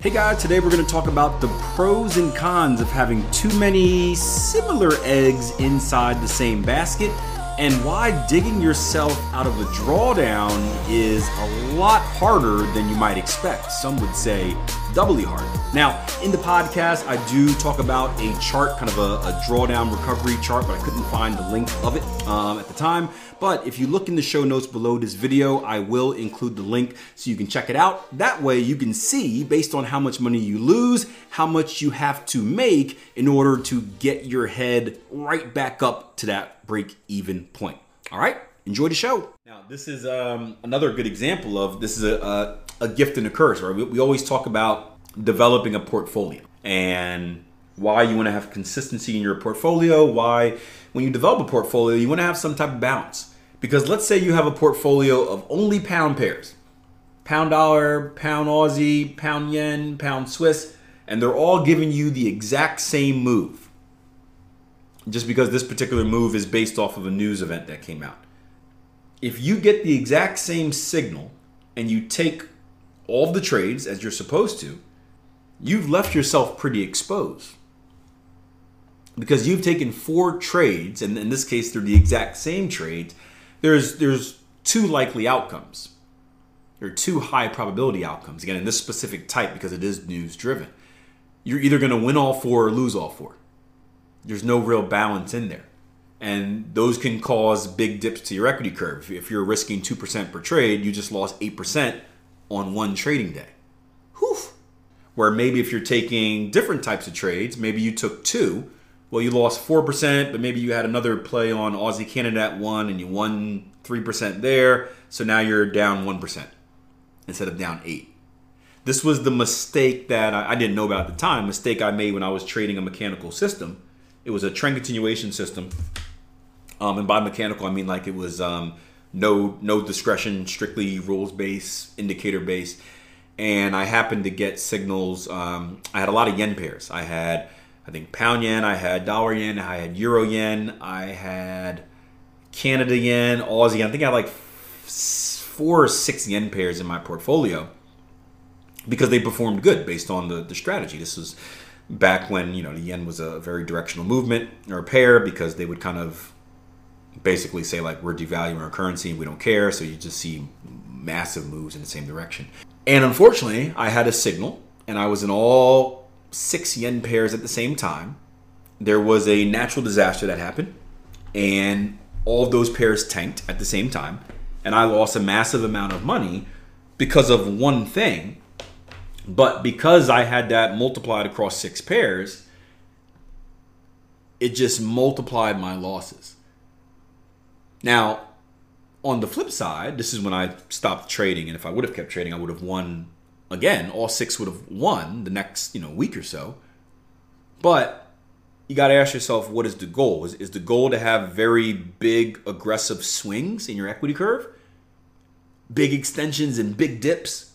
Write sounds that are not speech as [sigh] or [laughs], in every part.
Hey guys, today we're going to talk about the pros and cons of having too many similar eggs inside the same basket and why digging yourself out of a drawdown is a lot harder than you might expect. Some would say doubly hard. Now, in the podcast, I do talk about a chart, kind of a, a drawdown recovery chart, but I couldn't find the link of it um, at the time. But if you look in the show notes below this video, I will include the link so you can check it out. That way you can see, based on how much money you lose, how much you have to make in order to get your head right back up to that break even point. All right, enjoy the show. Now, this is um, another good example of this is a, a, a gift and a curse, right? We, we always talk about developing a portfolio and why you want to have consistency in your portfolio, why when you develop a portfolio, you want to have some type of balance. Because let's say you have a portfolio of only pound pairs pound dollar, pound Aussie, pound yen, pound Swiss, and they're all giving you the exact same move. Just because this particular move is based off of a news event that came out. If you get the exact same signal and you take all the trades as you're supposed to, you've left yourself pretty exposed because you've taken four trades, and in this case, they're the exact same trades. There's there's two likely outcomes. There are two high probability outcomes. Again, in this specific type, because it is news driven, you're either going to win all four or lose all four. There's no real balance in there, and those can cause big dips to your equity curve. If you're risking two percent per trade, you just lost eight percent on one trading day. Whew. Where maybe if you're taking different types of trades, maybe you took two well, you lost 4%, but maybe you had another play on Aussie Canada at one and you won 3% there. So now you're down 1% instead of down 8 This was the mistake that I, I didn't know about at the time, mistake I made when I was trading a mechanical system. It was a trend continuation system. Um, and by mechanical, I mean like it was um, no no discretion, strictly rules based, indicator based. And I happened to get signals. Um, I had a lot of yen pairs. I had I think pound yen, I had dollar yen, I had euro yen, I had Canada yen, Aussie. yen. I think I had like four or six yen pairs in my portfolio because they performed good based on the, the strategy. This was back when you know the yen was a very directional movement or pair because they would kind of basically say like we're devaluing our currency and we don't care. So you just see massive moves in the same direction. And unfortunately, I had a signal and I was in all six yen pairs at the same time. There was a natural disaster that happened, and all of those pairs tanked at the same time. And I lost a massive amount of money because of one thing. But because I had that multiplied across six pairs, it just multiplied my losses. Now, on the flip side, this is when I stopped trading. And if I would have kept trading, I would have won again, all six would have won the next, you know, week or so. But you got to ask yourself, what is the goal? Is, is the goal to have very big, aggressive swings in your equity curve? Big extensions and big dips,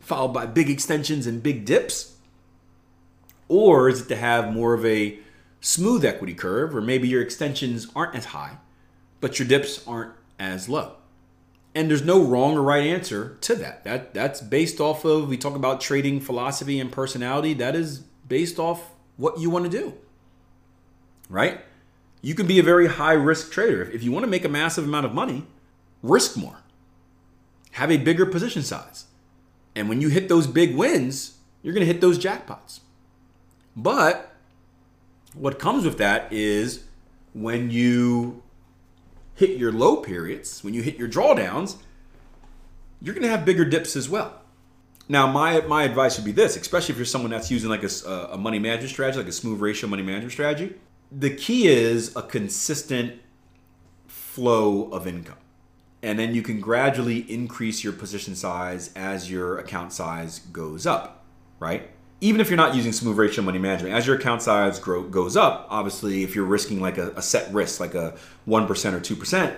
followed by big extensions and big dips? Or is it to have more of a smooth equity curve where maybe your extensions aren't as high, but your dips aren't as low? And there's no wrong or right answer to that. That that's based off of we talk about trading philosophy and personality. That is based off what you want to do. Right? You can be a very high risk trader. If you want to make a massive amount of money, risk more. Have a bigger position size. And when you hit those big wins, you're going to hit those jackpots. But what comes with that is when you hit your low periods, when you hit your drawdowns, you're going to have bigger dips as well. Now, my my advice would be this, especially if you're someone that's using like a, uh, a money management strategy, like a smooth ratio money management strategy. The key is a consistent flow of income. And then you can gradually increase your position size as your account size goes up, right? Even if you're not using smooth ratio money management, as your account size grow, goes up, obviously, if you're risking like a, a set risk, like a 1% or 2%,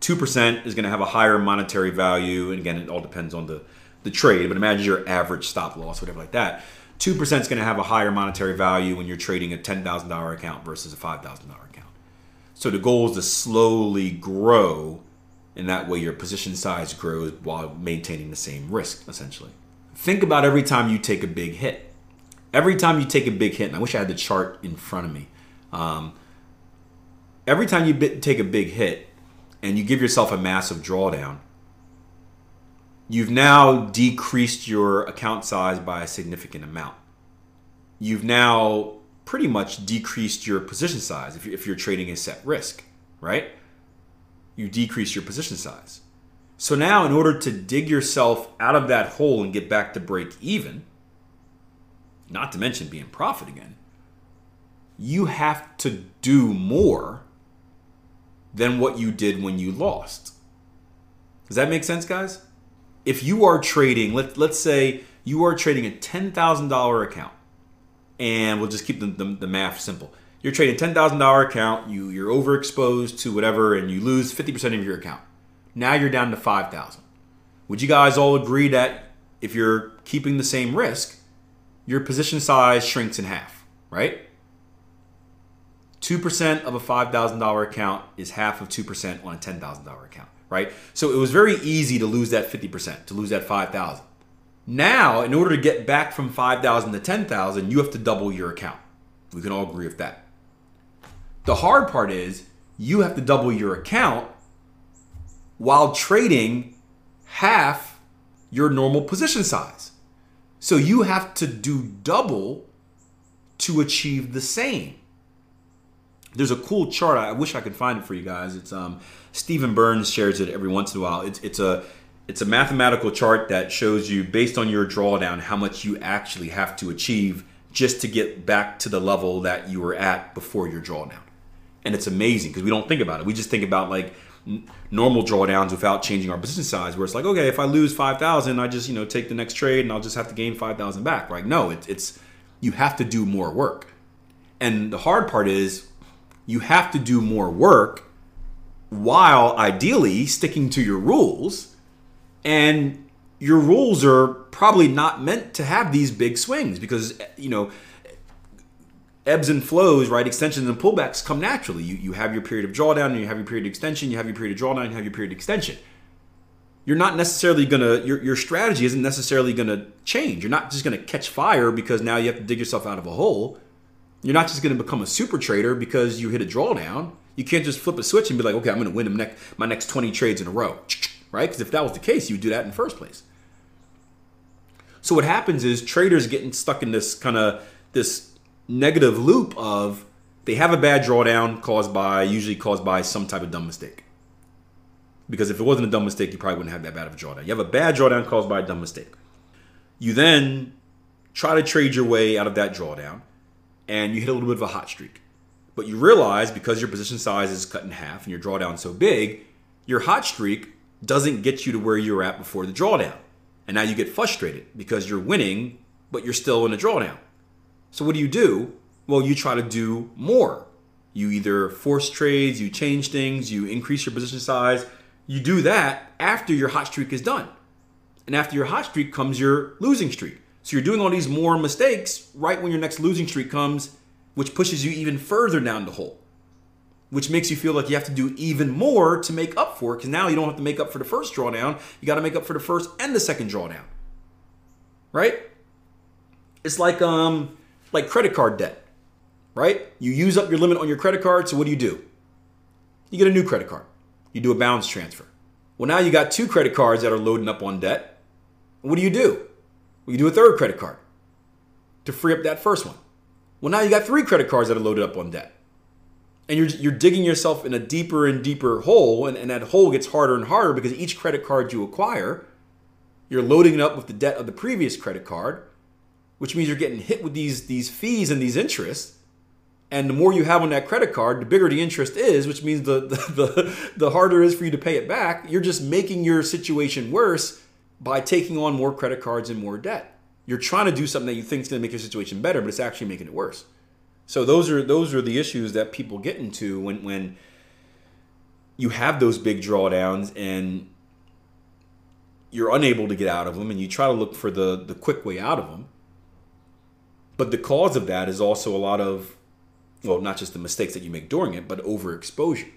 2% is going to have a higher monetary value. And again, it all depends on the, the trade, but imagine your average stop loss, whatever like that. 2% is going to have a higher monetary value when you're trading a $10,000 account versus a $5,000 account. So the goal is to slowly grow, and that way your position size grows while maintaining the same risk, essentially. Think about every time you take a big hit. Every time you take a big hit, and I wish I had the chart in front of me. Um, every time you take a big hit and you give yourself a massive drawdown, you've now decreased your account size by a significant amount. You've now pretty much decreased your position size if you're trading a set risk, right? You decrease your position size. So now, in order to dig yourself out of that hole and get back to break even, not to mention be in profit again, you have to do more than what you did when you lost. Does that make sense, guys? If you are trading, let, let's say you are trading a $10,000 account and we'll just keep the, the, the math simple. You're trading $10,000 account, you, you're overexposed to whatever, and you lose 50% of your account. Now you're down to 5,000. Would you guys all agree that if you're keeping the same risk, your position size shrinks in half, right? 2% of a $5,000 account is half of 2% on a $10,000 account, right? So it was very easy to lose that 50%, to lose that 5,000. Now, in order to get back from 5,000 to 10,000, you have to double your account. We can all agree with that. The hard part is you have to double your account while trading half your normal position size. So you have to do double to achieve the same. There's a cool chart. I wish I could find it for you guys. It's um Stephen Burns shares it every once in a while. It's it's a it's a mathematical chart that shows you based on your drawdown how much you actually have to achieve just to get back to the level that you were at before your drawdown. And it's amazing because we don't think about it. We just think about like normal drawdowns without changing our position size where it's like okay if i lose 5000 i just you know take the next trade and i'll just have to gain 5000 back right? No it, it's you have to do more work. And the hard part is you have to do more work while ideally sticking to your rules. And your rules are probably not meant to have these big swings because you know ebbs and flows, right? Extensions and pullbacks come naturally. You you have your period of drawdown you have your period of extension, you have your period of drawdown, you have your period of extension. You're not necessarily gonna your, your strategy isn't necessarily gonna change. You're not just gonna catch fire because now you have to dig yourself out of a hole. You're not just gonna become a super trader because you hit a drawdown. You can't just flip a switch and be like, okay, I'm gonna win them next, my next 20 trades in a row [tsk] right? Because if that was the case, you would do that in the first place. So what happens is traders getting stuck in this kind of this negative loop of they have a bad drawdown caused by usually caused by some type of dumb mistake. Because if it wasn't a dumb mistake, you probably wouldn't have that bad of a drawdown. You have a bad drawdown caused by a dumb mistake. You then try to trade your way out of that drawdown and you hit a little bit of a hot streak. But you realize because your position size is cut in half and your drawdown so big, your hot streak doesn't get you to where you were at before the drawdown. And now you get frustrated because you're winning, but you're still in a drawdown. So what do you do? Well, you try to do more. You either force trades, you change things, you increase your position size. You do that after your hot streak is done. And after your hot streak comes your losing streak. So you're doing all these more mistakes right when your next losing streak comes, which pushes you even further down the hole which makes you feel like you have to do even more to make up for it because now you don't have to make up for the first drawdown. You got to make up for the first and the second drawdown. Right? It's like um like credit card debt. Right? You use up your limit on your credit card, so what do you do? You get a new credit card. You do a balance transfer. Well, now you got two credit cards that are loading up on debt. What do you do? Well, you do a third credit card to free up that first one. Well, now you got three credit cards that are loaded up on debt and you're you're digging yourself in a deeper and deeper hole, and, and that hole gets harder and harder because each credit card you acquire, you're loading it up with the debt of the previous credit card, which means you're getting hit with these these fees and these interests. And the more you have on that credit card, the bigger the interest is, which means the, [laughs] the, the, the harder it is for you to pay it back. You're just making your situation worse by taking on more credit cards and more debt. you're trying to do something that you think is going to make your situation better, but it's actually making it worse. So those are those are the issues that people get into when when you have those big drawdowns and you're unable to get out of them and you try to look for the the quick way out of them. But the cause of that is also a lot of well, not just the mistakes that you make during it, but overexposure.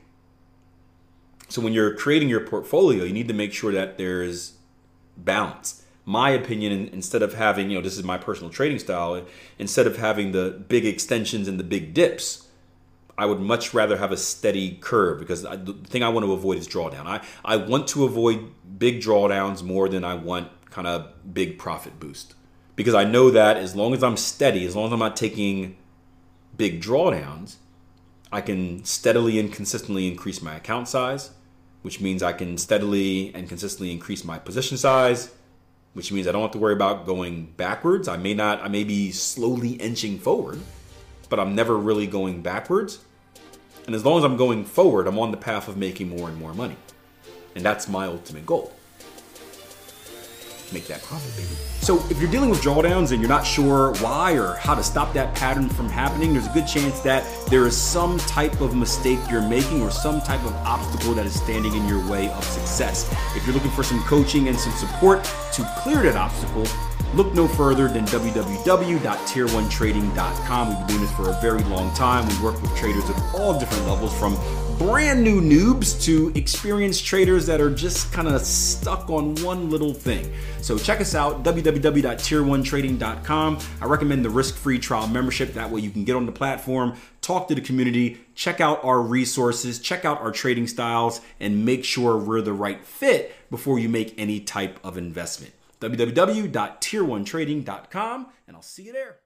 So when you're creating your portfolio, you need to make sure that there's balance. My opinion, instead of having, you know, this is my personal trading style, instead of having the big extensions and the big dips, I would much rather have a steady curve because I, the thing I want to avoid is drawdown. I, I want to avoid big drawdowns more than I want kind of big profit boost because I know that as long as I'm steady, as long as I'm not taking big drawdowns, I can steadily and consistently increase my account size, which means I can steadily and consistently increase my position size, which means I don't have to worry about going backwards. I may not, I may be slowly inching forward, but I'm never really going backwards. And as long as I'm going forward, I'm on the path of making more and more money. And that's my ultimate goal make that profit, baby. So if you're dealing with drawdowns and you're not sure why or how to stop that pattern from happening, there's a good chance that there is some type of mistake you're making or some type of obstacle that is standing in your way of success. If you're looking for some coaching and some support to clear that obstacle, look no further than www.tieronetrading.com. We've been doing this for a very long time. We work with traders at all different levels from brand new noobs to experienced traders that are just kind of stuck on one little thing. So check us out, www.tieronetrading.com. I recommend the risk-free trial membership. That way you can get on the platform, talk to the community, check out our resources, check out our trading styles, and make sure we're the right fit before you make any type of investment. www.tieronetrading.com, and I'll see you there.